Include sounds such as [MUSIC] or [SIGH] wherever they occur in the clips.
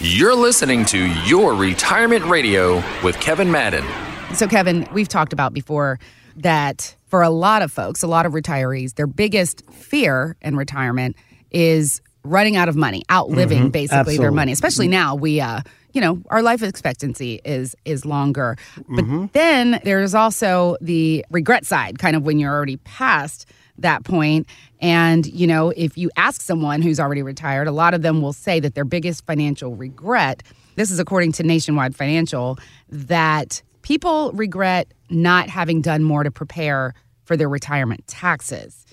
You're listening to Your Retirement Radio with Kevin Madden. So, Kevin, we've talked about before that for a lot of folks, a lot of retirees, their biggest fear in retirement is running out of money, outliving mm-hmm. basically their money. Especially mm-hmm. now, we, uh, you know, our life expectancy is is longer. But mm-hmm. then there's also the regret side, kind of when you're already past that point. And, you know, if you ask someone who's already retired, a lot of them will say that their biggest financial regret, this is according to Nationwide Financial, that people regret not having done more to prepare for their retirement taxes.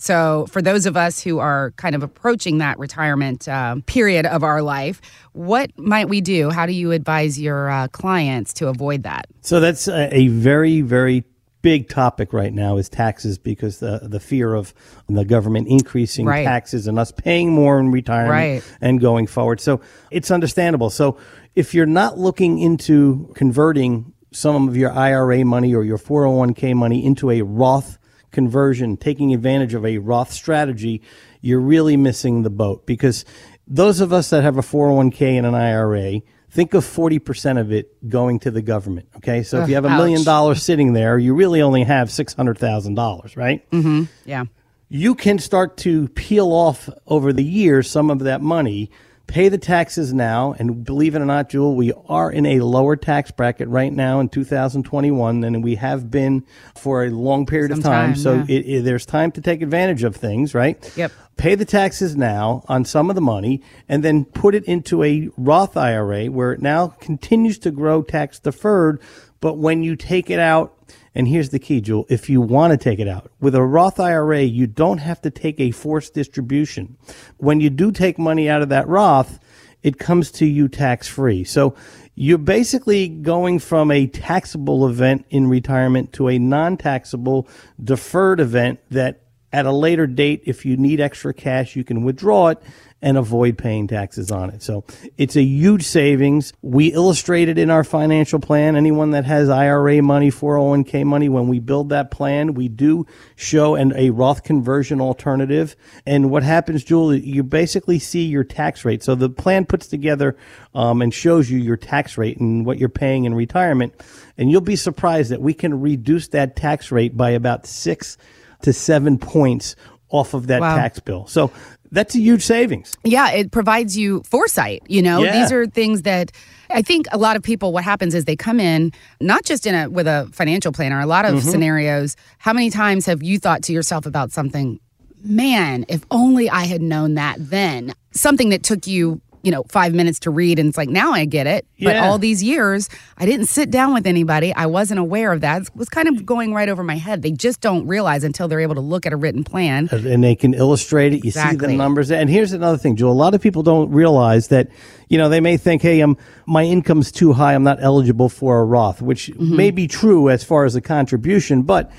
So, for those of us who are kind of approaching that retirement um, period of our life, what might we do? How do you advise your uh, clients to avoid that? So that's a, a very, very big topic right now is taxes because the the fear of the government increasing Right. taxes and us paying more in retirement Right. and going forward. So it's understandable. So if you're not looking into converting some of your IRA money or your 401k money into a Roth conversion, taking advantage of a Roth strategy, you're really missing the boat because those of us that have a 401k and an IRA, think of 40% of it going to the government. Okay. So if you have a million dollars sitting there, you really only have $600,000, right? Mm-hmm, yeah. you can start to peel off over the years some of that money, pay the taxes now, and believe it or not, Jewel, we are in a lower tax bracket right now in 2021 than we have been for a long period Some of time. time, so yeah. it, it- there's time to take advantage of things, right? Yep. Pay the taxes now on some of the money and then put it into a Roth IRA where it now continues to grow tax deferred. But when you take it out, and here's the key, Jewel. If you want to take it out with a Roth IRA, you don't have to take a forced distribution. When you do take money out of that Roth, it comes to you tax free. So you're basically going from a taxable event in retirement to a non taxable deferred event that at a later date, if you need extra cash, you can withdraw it and avoid paying taxes on it. So it's a huge savings. We illustrate it in our financial plan. Anyone that has IRA money, 401k money, when we build that plan, we do show an, a Roth conversion alternative. And what happens, Julie, you basically see your tax rate. So the plan puts together um, and shows you your tax rate and what you're paying in retirement. And you'll be surprised that we can reduce that tax rate by about six to seven points off of that Wow. tax bill. So that's a huge savings. Yeah, it provides you foresight. You know, Yeah. these are things that I think a lot of people. What happens is they come in not just in a with a financial planner. A lot of Mm-hmm. scenarios. How many times have you thought to yourself about something? Man, if only I had known that then. Something that took you. You know, five minutes to read, and it's like now I get it. But all these years, I didn't sit down with anybody. I wasn't aware of that. It was kind of going right over my head. They just don't realize until they're able to look at a written plan. and they can illustrate it. You see the numbers. And here's another thing, Joe. A lot of people don't realize that, you know, they may think, hey, um, my income's too high. I'm not eligible for a Roth, which Mm-hmm. may be true as far as a contribution, but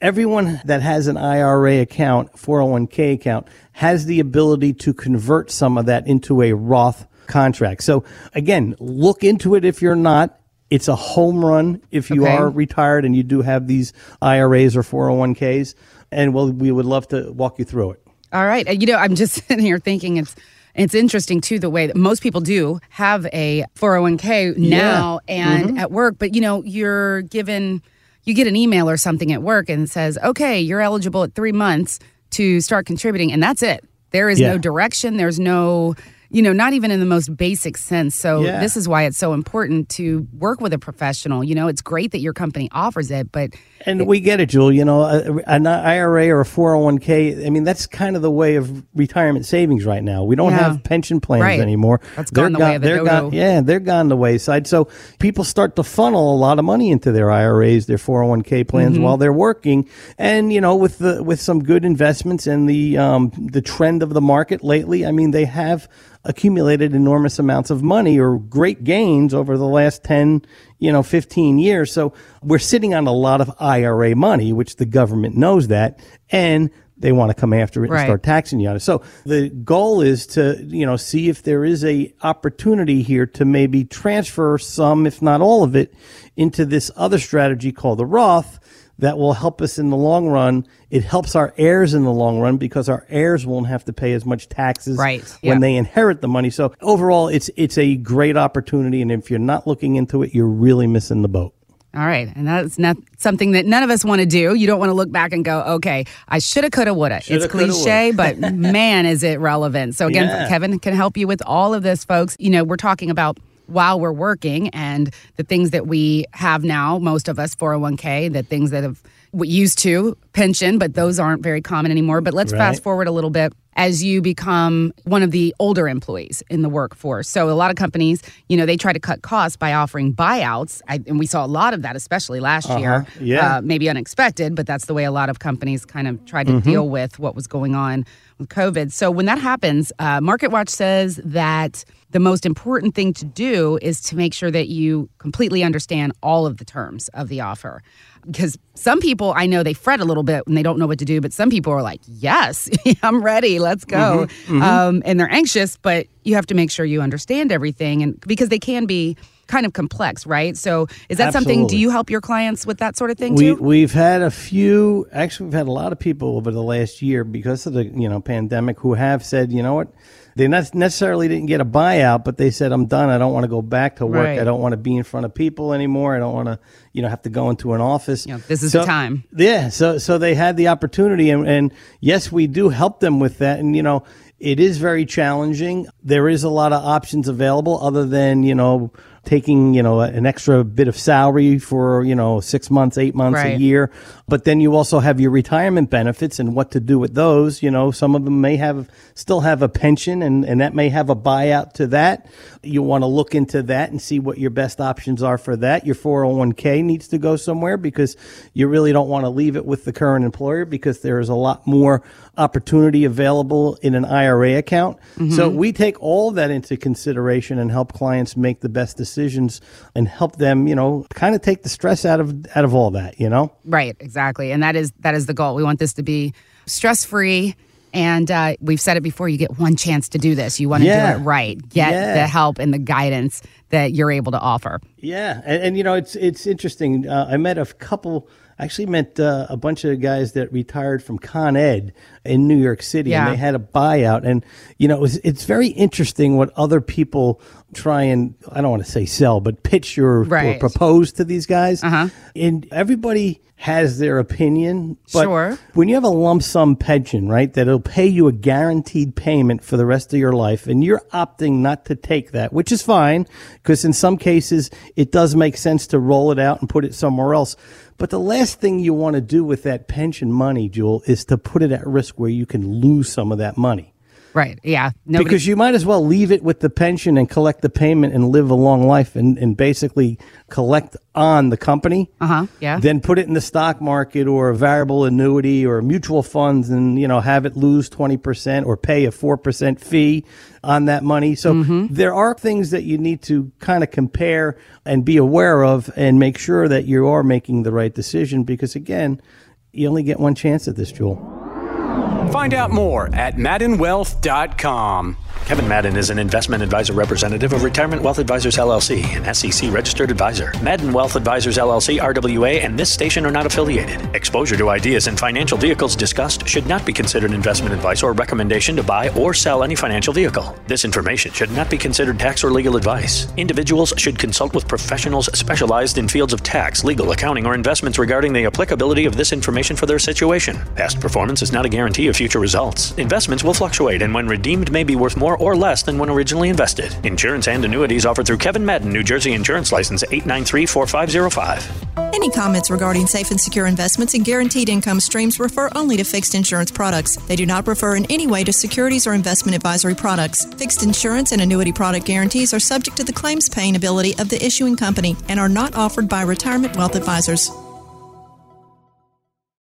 everyone that has an IRA account, 401k account, has the ability to convert some of that into a Roth contract. So again, look into it if you're not. It's a home run if you Okay. are retired and you do have these IRAs or 401ks. And well, we would love to walk you through it. All right. You know, I'm just [LAUGHS] sitting here thinking it's it's interesting too the way that most people do have a 401k now and mm-hmm. at work, but you know, you're given you get an email or something at work and says, "Okay, you're eligible at 3 months to start contributing." And that's it. There is Yeah. no direction, there's no you know, not even in the most basic sense. So Yeah. this is why it's so important to work with a professional. You know, it's great that your company offers it, but And we get it, Jewel. You know, an IRA or a 401k, I mean, that's kind of the way of retirement savings right now. We don't Yeah. have pension plans Right. anymore. That's gone the way of the they're dodo. gone, Yeah, they're gone the wayside. So people start to funnel a lot of money into their IRAs, their 401k plans Mm-hmm. while they're working. And, you know, with the, with some good investments and the, um, the trend of the market lately, I mean, they have accumulated enormous amounts of money or great gains over the last 10, you know, 15 years. So we're sitting on a lot of IRA money, which the government knows that. And they want to come after it Right. and start taxing you on it. So the goal is to, you know, see if there is a opportunity here to maybe transfer some, if not all of it, into this other strategy called the Roth that will help us in the long run. It helps our heirs in the long run because our heirs won't have to pay as much taxes Right. when Yeah. they inherit the money. So overall, it's it's a great opportunity, and if you're not looking into it, you're really missing the boat. All right. And that's not something that none of us want to do. You don't want to look back and go, okay, I shoulda, coulda, woulda. Shoulda, it's cliche, [LAUGHS] but man, is it relevant. So, again, Yeah. Kevin can help you with all of this, folks. You know, we're talking about while we're working and the things that we have now, most of us 401k, the things that have we used to pension, but those aren't very common anymore. But let's Right. fast forward a little bit as you become one of the older employees in the workforce. So a lot of companies, you know, they try to cut costs by offering buyouts, I, and we saw a lot of that, especially last year. Yeah. Uh, maybe unexpected, but that's the way a lot of companies kind of tried to deal with what was going on with COVID. So when that happens, uh, MarketWatch says that the most important thing to do is to make sure that you completely understand all of the terms of the offer. Because some people I know they fret a little bit when they don't know what to do, but some people are like, "Yes, [LAUGHS] I'm ready, let's go," Um, and they're anxious. But you have to make sure you understand everything, and because they can be kind of complex, right? So, is that something? Do you help your clients with that sort of thing We too? we've had a few. Actually, we've had a lot of people over the last year because of the you know pandemic who have said, you know what, they not necessarily didn't get a buyout, but they said, I'm done. I don't want to go back to work. Right. I don't want to be in front of people anymore. I don't want to you know have to go into an office. Yeah, this is the time. Yeah. So so they had the opportunity, and, and yes, we do help them with that, and you know. It is very challenging. There is a lot of options available other than, you know, taking, you know, an extra bit of salary for, you know, six months, eight months, a year. But then you also have your retirement benefits and what to do with those. You know, some of them may have still have a pension and, and that may have a buyout to that. You want to look into that and see what your best options are for that. Your 401k needs to go somewhere because you really don't want to leave it with the current employer because there is a lot more opportunity available in an IRA account. So mm-hmm. we take all that into consideration and help clients make the best decisions and help them, you know, kind of take the stress out of out of all that, you know? Right, exactly, and that is that is the goal. We want this to be stress free, and uh, we've said it before. You get one chance to do this. You want to Yeah. do it right. Get Yeah. the help and the guidance that you're able to offer. Yeah, and, and you know it's it's interesting. Uh, I met a couple. I actually met uh, a bunch of guys that retired from Con Ed in New York City, Yeah. and they had a buyout. And you know, it was, it's very interesting what other people try and I don't want to say sell, but pitch or, or propose to these guys. Uh-huh. And everybody has their opinion. But Sure. when you have a lump sum pension, right, that'll pay you a guaranteed payment for the rest of your life, and you're opting not to take that, which is fine, because in some cases it does make sense to roll it out and put it somewhere else. But the last thing you want to do with that pension money, Jewel, is to put it at risk where you can lose some of that money. Right? Yeah. Nobody, Because you might as well leave it with the pension and collect the payment and live a long life and, and basically collect on the company. Uh huh. Yeah. Then put it in the stock market or a variable annuity or mutual funds and, you know, have it lose 20% or pay a 4% fee on that money. So Mm-hmm. there are things that you need to kind of compare and be aware of and make sure that you are making the right decision because again, you only get one chance at this, Jewel. Find out more at maddenwealth.com. Kevin Madden is an investment advisor representative of Retirement Wealth Advisors LLC, an SEC registered advisor. Madden Wealth Advisors LLC, RWA, and this station are not affiliated. Exposure to ideas and financial vehicles discussed should not be considered investment advice or recommendation to buy or sell any financial vehicle. This information should not be considered tax or legal advice. Individuals should consult with professionals specialized in fields of tax, legal, accounting, or investments regarding the applicability of this information for their situation. Past performance is not a guarantee of future results. Investments will fluctuate and when redeemed may be worth more or less than when originally invested. Insurance and annuities offered through Kevin Madden, New Jersey Insurance License 8934505. Any comments regarding safe and secure investments and guaranteed income streams refer only to fixed insurance products. They do not refer in any way to securities or investment advisory products. Fixed insurance and annuity product guarantees are subject to the claims paying ability of the issuing company and are not offered by retirement wealth advisors.